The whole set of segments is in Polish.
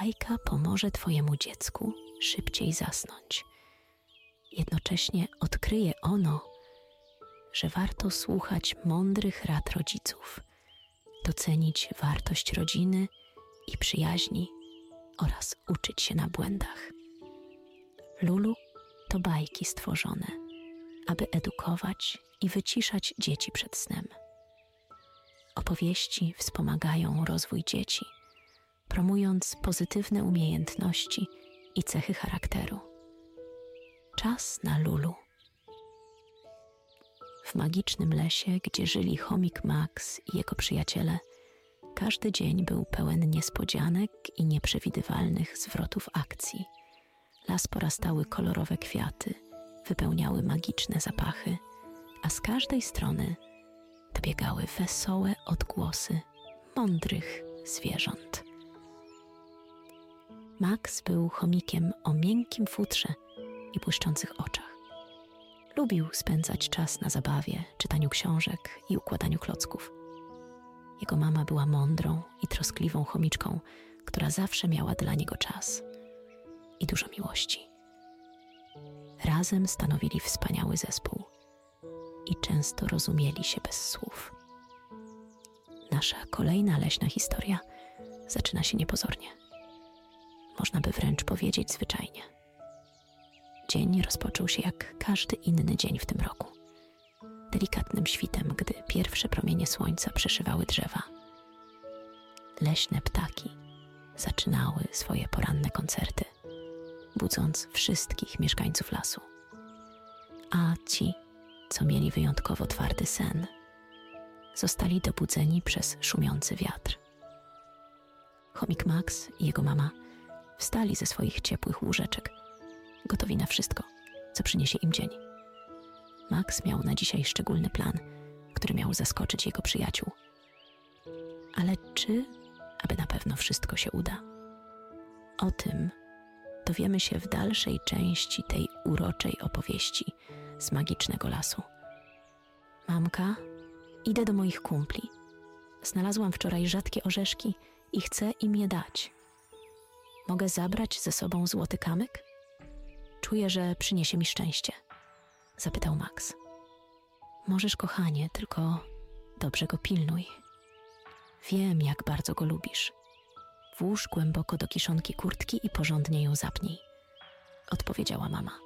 bajka pomoże Twojemu dziecku szybciej zasnąć. Jednocześnie odkryje ono, że warto słuchać mądrych rad rodziców, docenić wartość rodziny i przyjaźni oraz uczyć się na błędach. Lulu to bajki stworzone, aby edukować i wyciszać dzieci przed snem. Opowieści wspomagają rozwój dzieci, promując pozytywne umiejętności i cechy charakteru. Czas na Lulu. W magicznym lesie, gdzie żyli chomik Max i jego przyjaciele, każdy dzień był pełen niespodzianek i nieprzewidywalnych zwrotów akcji. Las porastały kolorowe kwiaty, wypełniały magiczne zapachy, a z każdej strony dobiegały wesołe odgłosy mądrych zwierząt. Max był chomikiem o miękkim futrze i błyszczących oczach. Lubił spędzać czas na zabawie, czytaniu książek i układaniu klocków. Jego mama była mądrą i troskliwą chomiczką, która zawsze miała dla niego czas i dużo miłości. Razem stanowili wspaniały zespół i często rozumieli się bez słów. Nasza kolejna leśna historia zaczyna się niepozornie. Można by wręcz powiedzieć zwyczajnie. Dzień rozpoczął się jak każdy inny dzień w tym roku. Delikatnym świtem, gdy pierwsze promienie słońca przeszywały drzewa. Leśne ptaki zaczynały swoje poranne koncerty, budząc wszystkich mieszkańców lasu. A ci, co mieli wyjątkowo twardy sen, zostali dobudzeni przez szumiący wiatr. Chomik Max i jego mama wstali ze swoich ciepłych łóżeczek, gotowi na wszystko, co przyniesie im dzień. Max miał na dzisiaj szczególny plan, który miał zaskoczyć jego przyjaciół. Ale czy, aby na pewno wszystko się uda? O tym dowiemy się w dalszej części tej uroczej opowieści z magicznego lasu. Mamka, idę do moich kumpli. Znalazłam wczoraj rzadkie orzeszki i chcę im je dać. Mogę zabrać ze sobą złoty kamyk? Czuję, że przyniesie mi szczęście. Zapytał Max. Możesz, kochanie, tylko dobrze go pilnuj. Wiem, jak bardzo go lubisz. Włóż głęboko do kiszonki kurtki i porządnie ją zapnij. Odpowiedziała mama.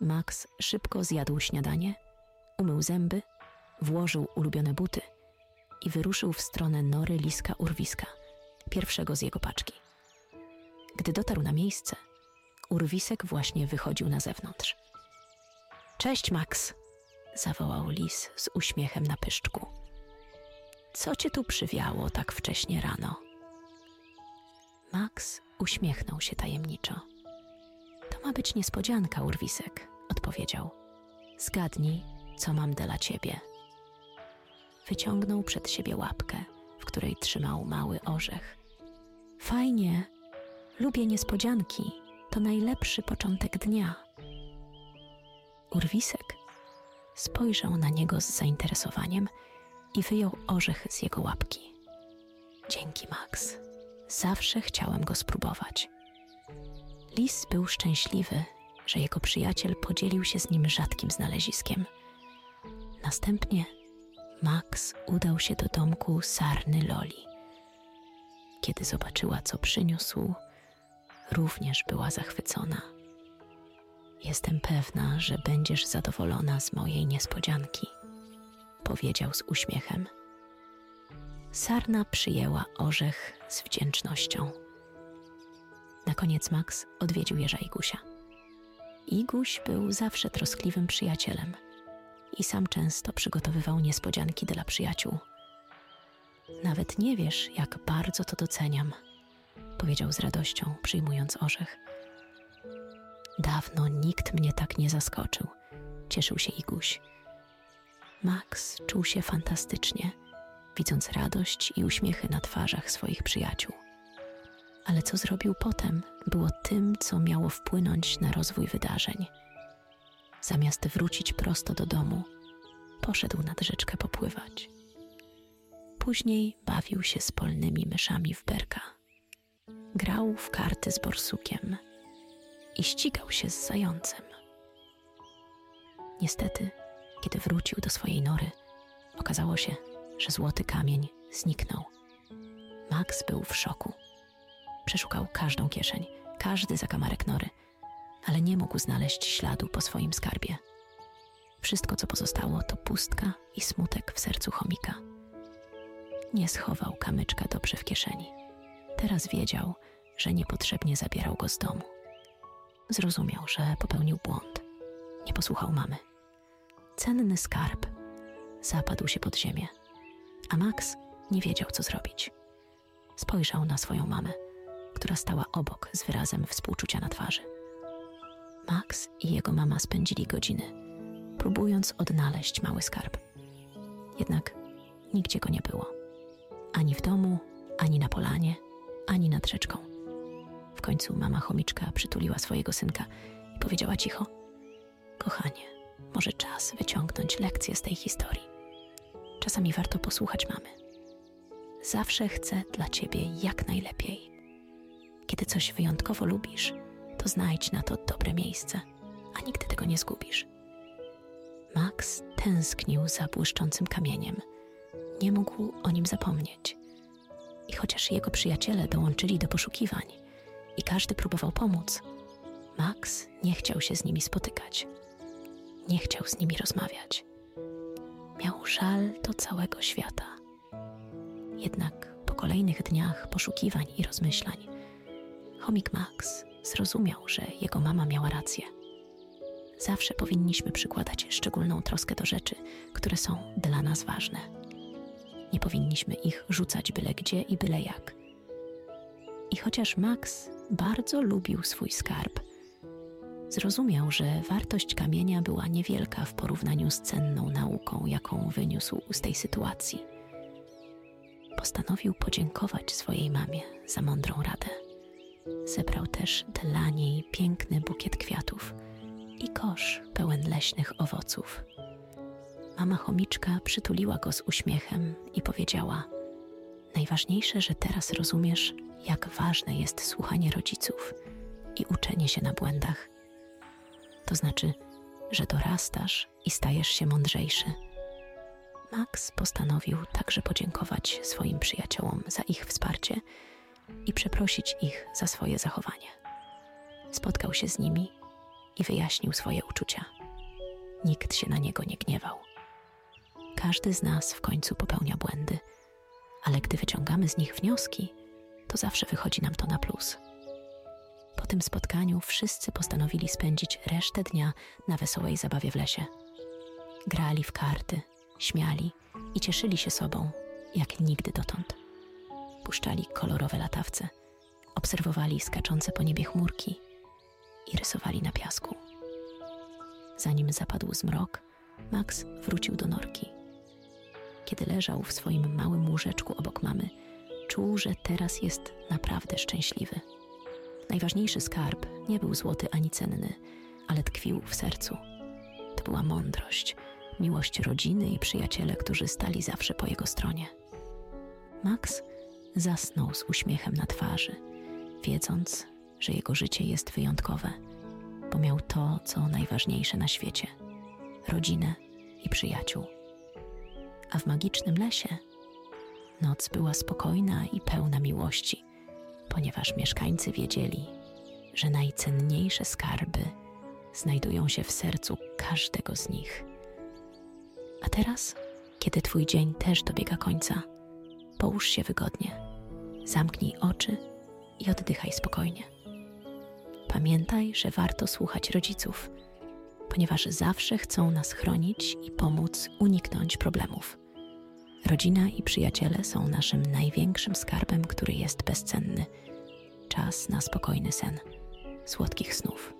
Max szybko zjadł śniadanie, umył zęby, włożył ulubione buty i wyruszył w stronę nory liska urwiska, pierwszego z jego paczki. Gdy dotarł na miejsce, urwisek właśnie wychodził na zewnątrz. Cześć, Max! zawołał lis z uśmiechem na pyszczku. Co cię tu przywiało tak wcześnie rano? Max uśmiechnął się tajemniczo. To ma być niespodzianka, urwisek, odpowiedział. Zgadnij, co mam dla ciebie. Wyciągnął przed siebie łapkę, w której trzymał mały orzech. Fajnie, lubię niespodzianki, to najlepszy początek dnia. Urwisek spojrzał na niego z zainteresowaniem i wyjął orzech z jego łapki. Dzięki, Max. Zawsze chciałem go spróbować. Lis był szczęśliwy, że jego przyjaciel podzielił się z nim rzadkim znaleziskiem. Następnie Max udał się do domku Sarny Loli. Kiedy zobaczyła, co przyniósł, również była zachwycona. Jestem pewna, że będziesz zadowolona z mojej niespodzianki, powiedział z uśmiechem. Sarna przyjęła orzech z wdzięcznością. Na koniec Max odwiedził Jerza Igusia. Iguś był zawsze troskliwym przyjacielem i sam często przygotowywał niespodzianki dla przyjaciół. Nawet nie wiesz, jak bardzo to doceniam, powiedział z radością, przyjmując orzech. Dawno nikt mnie tak nie zaskoczył, cieszył się Iguś. Max czuł się fantastycznie, widząc radość i uśmiechy na twarzach swoich przyjaciół. Ale co zrobił potem, było tym, co miało wpłynąć na rozwój wydarzeń. Zamiast wrócić prosto do domu, poszedł nad rzeczkę popływać. Później bawił się z polnymi myszami w berka. Grał w karty z borsukiem i ścigał się z zającem. Niestety, kiedy wrócił do swojej nory, okazało się, że złoty kamień zniknął. Max był w szoku. Przeszukał każdą kieszeń, każdy zakamarek nory, ale nie mógł znaleźć śladu po swoim skarbie. Wszystko, co pozostało, to pustka i smutek w sercu chomika. Nie schował kamyczka dobrze w kieszeni. Teraz wiedział, że niepotrzebnie zabierał go z domu. Zrozumiał, że popełnił błąd. Nie posłuchał mamy. Cenny skarb zapadł się pod ziemię, a Max nie wiedział, co zrobić. Spojrzał na swoją mamę, która stała obok z wyrazem współczucia na twarzy. Max i jego mama spędzili godziny, próbując odnaleźć mały skarb. Jednak nigdzie go nie było. Ani w domu, ani na polanie, ani nad rzeczką. W końcu mama chomiczka przytuliła swojego synka i powiedziała cicho: Kochanie, może czas wyciągnąć lekcję z tej historii. Czasami warto posłuchać mamy. Zawsze chcę dla ciebie jak najlepiej. Kiedy coś wyjątkowo lubisz, to znajdź na to dobre miejsce, a nigdy tego nie zgubisz. Max tęsknił za błyszczącym kamieniem. Nie mógł o nim zapomnieć. I chociaż jego przyjaciele dołączyli do poszukiwań i każdy próbował pomóc, Max nie chciał się z nimi spotykać. Nie chciał z nimi rozmawiać. Miał żal do całego świata. Jednak po kolejnych dniach poszukiwań i rozmyślań, chomik Max zrozumiał, że jego mama miała rację. Zawsze powinniśmy przykładać szczególną troskę do rzeczy, które są dla nas ważne. Nie powinniśmy ich rzucać byle gdzie i byle jak. I chociaż Max bardzo lubił swój skarb, zrozumiał, że wartość kamienia była niewielka w porównaniu z cenną nauką, jaką wyniósł z tej sytuacji. Postanowił podziękować swojej mamie za mądrą radę. Zebrał też dla niej piękny bukiet kwiatów i kosz pełen leśnych owoców. Mama chomiczka przytuliła go z uśmiechem i powiedziała: Najważniejsze, że teraz rozumiesz, jak ważne jest słuchanie rodziców i uczenie się na błędach. To znaczy, że dorastasz i stajesz się mądrzejszy. Max postanowił także podziękować swoim przyjaciołom za ich wsparcie i przeprosić ich za swoje zachowanie. Spotkał się z nimi i wyjaśnił swoje uczucia. Nikt się na niego nie gniewał. Każdy z nas w końcu popełnia błędy, ale gdy wyciągamy z nich wnioski, to zawsze wychodzi nam to na plus. Po tym spotkaniu wszyscy postanowili spędzić resztę dnia na wesołej zabawie w lesie. Grali w karty, śmiali i cieszyli się sobą jak nigdy dotąd. Puszczali kolorowe latawce, obserwowali skaczące po niebie chmurki i rysowali na piasku. Zanim zapadł zmrok, Max wrócił do norki. Kiedy leżał w swoim małym łóżeczku obok mamy, czuł, że teraz jest naprawdę szczęśliwy. Najważniejszy skarb nie był złoty ani cenny, ale tkwił w sercu. To była mądrość, miłość rodziny i przyjaciele, którzy stali zawsze po jego stronie. Max zasnął z uśmiechem na twarzy, wiedząc, że jego życie jest wyjątkowe, bo miał to, co najważniejsze na świecie rodzinę i przyjaciół. A w magicznym lesie noc była spokojna i pełna miłości ponieważ mieszkańcy wiedzieli, że najcenniejsze skarby znajdują się w sercu każdego z nich. A teraz, kiedy Twój dzień też dobiega końca, połóż się wygodnie, zamknij oczy i oddychaj spokojnie. Pamiętaj, że warto słuchać rodziców, ponieważ zawsze chcą nas chronić i pomóc uniknąć problemów. Rodzina i przyjaciele są naszym największym skarbem, który jest bezcenny. Czas na spokojny sen, słodkich snów.